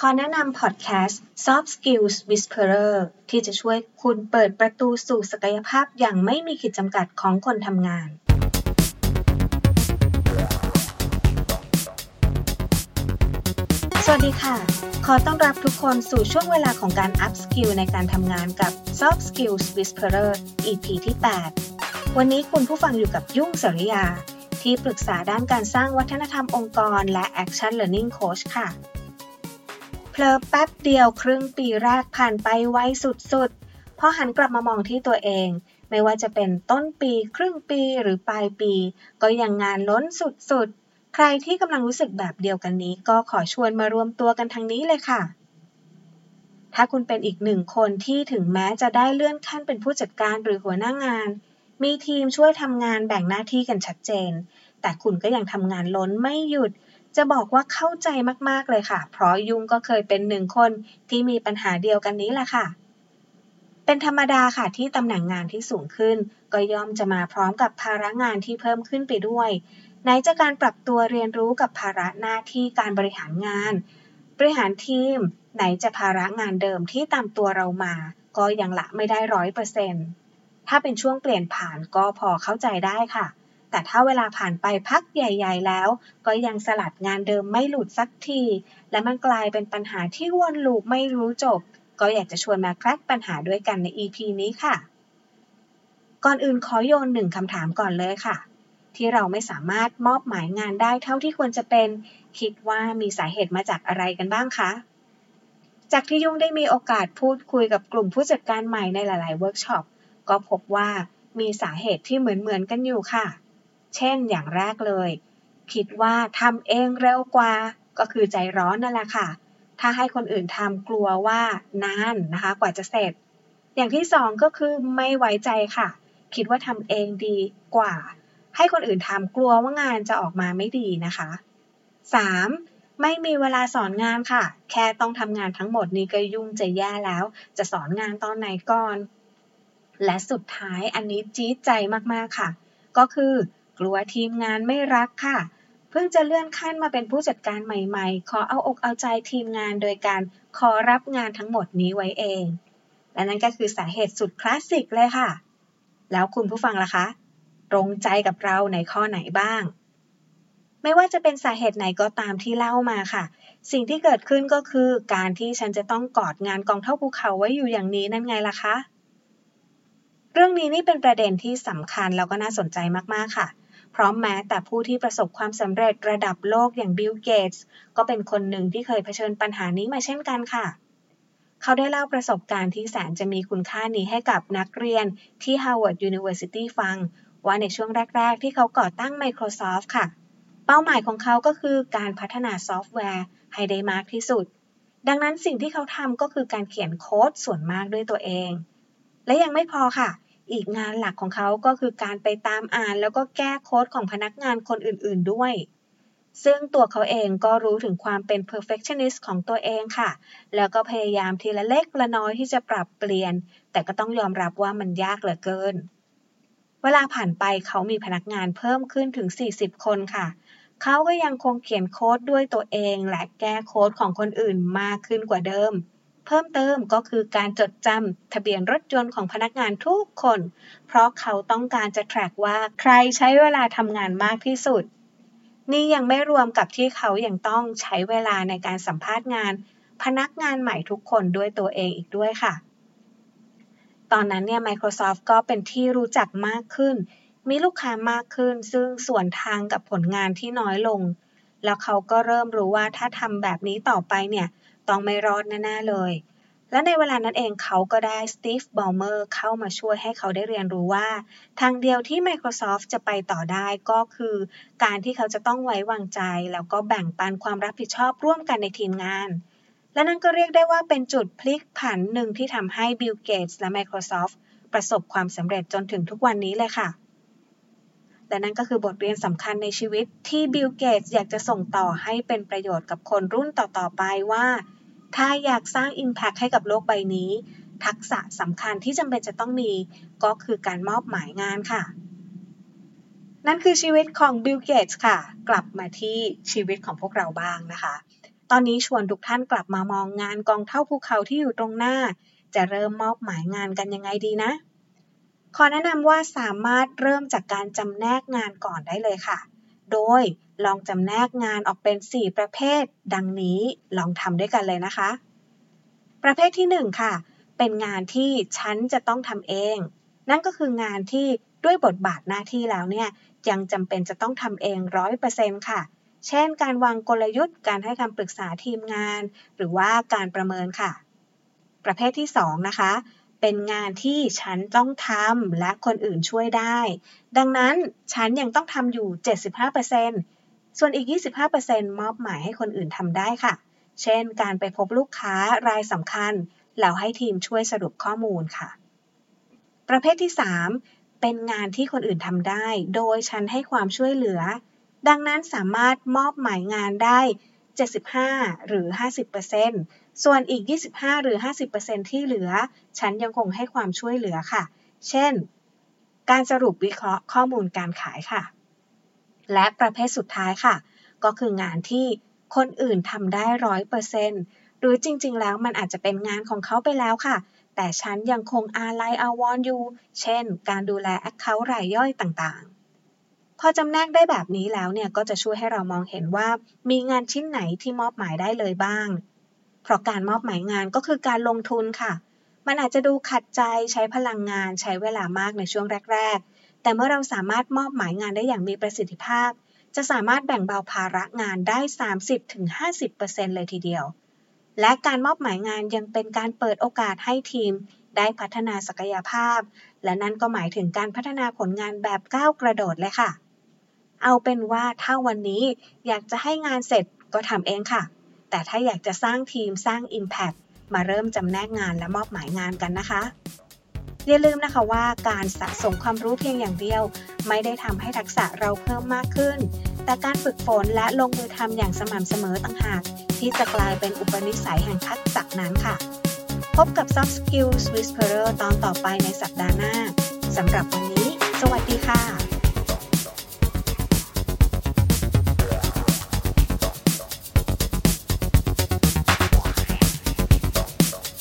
ขอแนะนำพอดแคสต์ Soft Skills Whisperer ที่จะช่วยคุณเปิดประตูสู่ศักยภาพอย่างไม่มีขีดจำกัดของคนทำงาน สวัสดีค่ะ ขอต้อนรับทุกคนสู่ช่วงเวลาของการ Up Skill ในการทำงานกับ Soft Skills Whisperer EP ที่ 8 วันนี้คุณผู้ฟังอยู่กับยุ่งสริยา ที่ปรึกษาด้านการสร้างวัฒนธรรมองค์กร และ Action Learning Coach ค่ะ เพลอแป๊บเดียวครึ่งปีแรกผ่านไปไวสุดๆ พอหันกลับมามองที่ตัวเอง ไม่ว่าจะเป็นต้นปีครึ่งปีหรือปลายปี ก็ยังงานล้นสุดๆ ใครที่กำลังรู้สึกแบบเดียวกันนี้ ก็ขอชวนมารวมตัวกันทางนี้เลยค่ะ ถ้าคุณเป็นอีกหนึ่งคนที่ถึงแม้จะได้เลื่อนขั้นเป็นผู้จัดการหรือหัวหน้างาน มีทีมช่วยทำงานแบ่งหน้าที่กันชัดเจน แต่คุณก็ยังทำงานล้นไม่หยุด จะบอกว่าเข้าใจมากๆเลยค่ะ เพราะยุงก็เคยเป็นหนึ่งคนที่มีปัญหาเดียวกันนี้แหละค่ะ เป็นธรรมดาค่ะที่ตำแหน่งงานที่สูงขึ้น ก็ย่อมจะมาพร้อมกับภาระงานที่เพิ่มขึ้นไปด้วย ไหนจะการปรับตัวเรียนรู้กับภาระหน้าที่การบริหารงาน บริหารทีม ไหนจะภาระงานเดิมที่ตามตัวเรามา ก็ยังละไม่ได้ร้อยเปอร์เซ็นต์ถ้าเป็นช่วงเปลี่ยนผ่านก็พอเข้าใจได้ค่ะ แต่ถ้าเวลาผ่านไปพักใหญ่ ๆ แล้ว ก็ยังสลัดงานเดิมไม่หลุดสักที และมันกลายเป็นปัญหาที่วน loop ไม่รู้จบ ก็อยากจะชวนมา crack ปัญหาด้วยกันใน EP นี้ค่ะ ก่อนอื่นขอโยนหนึ่งคำถามก่อนเลยค่ะ ที่เราไม่สามารถมอบหมายงานได้เท่าที่ควรจะเป็น คิดว่ามีสาเหตุมาจากอะไรกันบ้างคะจากที่ยุ่งได้มีโอกาสพูดคุยกับกลุ่มผู้จัดการใหม่ในหลาย ๆ เวิร์กช็อป ก็พบว่ามีสาเหตุที่เหมือน ๆ กันอยู่ค่ะ เช่นอย่างแรกเลย คิดว่าทำเองเร็วกว่า ก็คือใจร้อนนั่นแหละค่ะ ถ้าให้คนอื่นทำกลัวว่านานนะคะกว่าจะเสร็จ อย่างที่สองก็คือไม่ไว้ใจค่ะ คิดว่าทำเองดีกว่า ให้คนอื่นทำกลัวว่างานจะออกมาไม่ดีนะคะ 3. ไม่มีเวลาสอนงานค่ะ แค่ต้องทำงานทั้งหมดนี้ก็ยุ่งจะแย่แล้ว จะสอนงานตอนไหนก่อน และสุดท้ายอันนี้จี๊ดใจมากๆค่ะ ก็คือ กลัวทีมงานไม่รักค่ะ เพิ่งจะเลื่อนขั้นมาเป็นผู้จัดการใหม่ๆ ขอเอาอกเอาใจทีมงานโดยการขอรับงานทั้งหมดนี้ไว้เอง และนั่นก็คือสาเหตุสุดคลาสสิกเลยค่ะ แล้วคุณผู้ฟังล่ะคะ ตรงใจกับเราในข้อไหนบ้าง ไม่ว่าจะเป็นสาเหตุไหนก็ตามที่เล่ามาค่ะ สิ่งที่เกิดขึ้นก็คือการที่ฉันจะต้องกอดงานกองเท่าภูเขาไว้อยู่อย่างนี้นั่นไงล่ะคะเรื่องนี้นี่เป็นประเด็นที่สำคัญแล้วก็น่าสนใจมาก ๆ ค่ะ พราะแม้แต่ผู้ที่ประสบความสำเร็จระดับโลกอย่างบิลเกตส์ก็เป็นคนหนึ่งที่เคยเผชิญปัญหานี้มาเช่นกันค่ะ เขาได้เล่าประสบการณ์ที่แสนจะมีคุณค่านี้ให้กับนักเรียนที่ Harvard University ฟัง ว่าในช่วงแรก ๆ ที่เขาก่อตั้ง Microsoft ค่ะ เป้าหมายของเขาก็คือการพัฒนาซอฟต์แวร์ให้ได้มากที่สุด ดังนั้นสิ่งที่เขาทำก็คือการเขียนโค้ดส่วนมากด้วยตัวเอง และยังไม่พอค่ะ อีกงานหลักของเขาก็คือการไปตามอ่านแล้วก็แก้โค้ดของพนักงานคนอื่นๆด้วย ซึ่งตัวเขาเองก็รู้ถึงความเป็น perfectionist ของตัวเองค่ะ แล้วก็พยายามทีละเล็กละน้อยที่จะปรับเปลี่ยน แต่ก็ต้องยอมรับว่ามันยากเหลือเกิน เวลาผ่านไปเขามีพนักงานเพิ่มขึ้นถึง 40 คนค่ะ เขาก็ยังคงเขียนโค้ดด้วยตัวเองและแก้โค้ดของคนอื่นมากขึ้นกว่าเดิมเพิ่มเติมก็คือการจดจำทะเบียนรถยนต์ของพนักงานทุกคน เพราะเขาต้องการจะ track ว่าใครใช้เวลาทำงานมากที่สุด นี่ยังไม่รวมกับที่เขายัางต้องใช้เวลาในการสัมภาษณ์งาน พนักงานใหม่ทุกคนด้วยตัวเองอีกด้วยค่ะ ตอนนั้นเนี่ย Microsoft ก็เป็นที่รู้จักมากขึ้น มีลูกค้ามากขึ้น ซึ่งส่วนทางกับผลงานที่น้อยลง แล้วเขาก็เริ่มรู้ว่าถ้าทำแบบนี้ต่อไปเนี่ยต้องไม่รอดแน่ๆเลย และในเวลานั้นเองเขาก็ได้สตีฟบอลเมอร์เข้ามาช่วยให้เขาได้เรียนรู้ว่า ทางเดียวที่ Microsoft จะไปต่อได้ก็คือ การที่เขาจะต้องไว้วางใจ แล้วก็แบ่งปันความรับผิดชอบร่วมกันในทีมงานและนั่นก็เรียกได้ว่าเป็นจุดพลิกผันหนึ่งที่ทำให้ Bill Gates และ Microsoft ประสบความสำเร็จจนถึงทุกวันนี้เลยค่ะ และนั่นก็คือบทเรียนสำคัญในชีวิตที่บิลเกตส์อยากจะส่งต่อให้เป็นประโยชน์กับคนรุ่นต่อๆไปว่า ถ้าอยากสร้าง Impact ให้กับโลกใบนี้ ทักษะสำคัญที่จำเป็นจะต้องมี ก็คือการมอบหมายงานค่ะ นั่นคือชีวิตของบิลเกตส์ค่ะ กลับมาที่ชีวิตของพวกเราบ้างนะคะ ตอนนี้ชวนทุกท่านกลับมามองงานกองเท่าภูเขาที่อยู่ตรงหน้า จะเริ่มมอบหมายงานกันยังไงดีนะ ขอแนะนำว่าสามารถเริ่มจากการจำแนกงานก่อนได้เลยค่ะ โดยลองจำแนกงานออกเป็น 4 ประเภท ดังนี้ลองทำด้วยกันเลยนะคะ ประเภทที่ 1 ค่ะ เป็นงานที่ฉันจะต้องทำเอง นั่นก็คืองานที่ด้วยบทบาทหน้าที่แล้วเนี่ยยังจำเป็นจะต้องทำเองร้อยเปอร์เซ็นต์ค่ะ เช่น การวางกลยุทธ์ การให้คำปรึกษาทีมงาน หรือว่าการประเมินค่ะ ประเภทที่ 2 นะคะ เป็นงานที่ฉันต้องทำและคนอื่นช่วยได้ ดังนั้นฉันยังต้องทำอยู่ 75%ส่วนอีก 25%มอบหมายให้คนอื่นทำได้ค่ะ เช่น การไปพบลูกค้ารายสำคัญ แล้วให้ทีมช่วยสรุปข้อมูลค่ะ ประเภทที่ 3 เป็นงานที่คนอื่นทำได้ โดยฉันให้ความช่วยเหลือ ดังนั้นสามารถมอบหมายงานได้ 75 หรือ 50% ส่วนอีก 25 หรือ 50%ที่เหลือ ฉันยังคงให้ความช่วยเหลือค่ะ เช่น การสรุปวิเคราะห์ข้อมูลการขายค่ะ และประเภทสุดท้ายค่ะ ก็คืองานที่คนอื่นทำได้ร้อยเปอร์เซ็นต์หรือจริง ๆ แล้วมันอาจจะเป็นงานของเขาไปแล้วค่ะ แต่ฉันยังคงอาลัยอาวรอยู่ เช่น การดูแลแอคเคาท์รายย่อยต่างๆ พอจำแนกได้แบบนี้แล้วเนี่ย ก็จะช่วยให้เรามองเห็นว่า มีงานชิ้นไหนที่มอบหมายได้เลยบ้าง เพราะการมอบหมายงานก็คือการลงทุนค่ะ มันอาจจะดูขัดใจใช้พลังงานใช้เวลามากในช่วงแรก ๆ แต่เมื่อเราสามารถมอบหมายงานได้อย่างมีประสิทธิภาพ จะสามารถแบ่งเบาภาระงานได้ 30-50%เลยทีเดียว และการมอบหมายงานยังเป็นการเปิดโอกาสให้ทีม ได้พัฒนาศักยภาพ และนั่นก็หมายถึงการพัฒนาผลงานแบบก้าวกระโดดเลยค่ะ เอาเป็นว่าถ้าวันนี้อยากจะให้งานเสร็จก็ทำเองค่ะ แต่ถ้าอยากจะสร้างทีมสร้าง Impact มาเริ่มจำแนกงานและมอบหมายงานกันนะคะ อย่าลืมนะคะว่าการสะสมความรู้เพียงอย่างเดียว ไม่ได้ทำให้ทักษะเราเพิ่มมากขึ้น แต่การฝึกฝนและลงมือทำอย่างสม่ำเสมอต่างหาก ที่จะกลายเป็นอุปนิสัยแห่งทักษะนั้นค่ะ พบกับ Soft Skills Whisperer ตอนต่อไปในสัปดาห์หน้าสำหรับวันนี้ สวัสดีค่ะ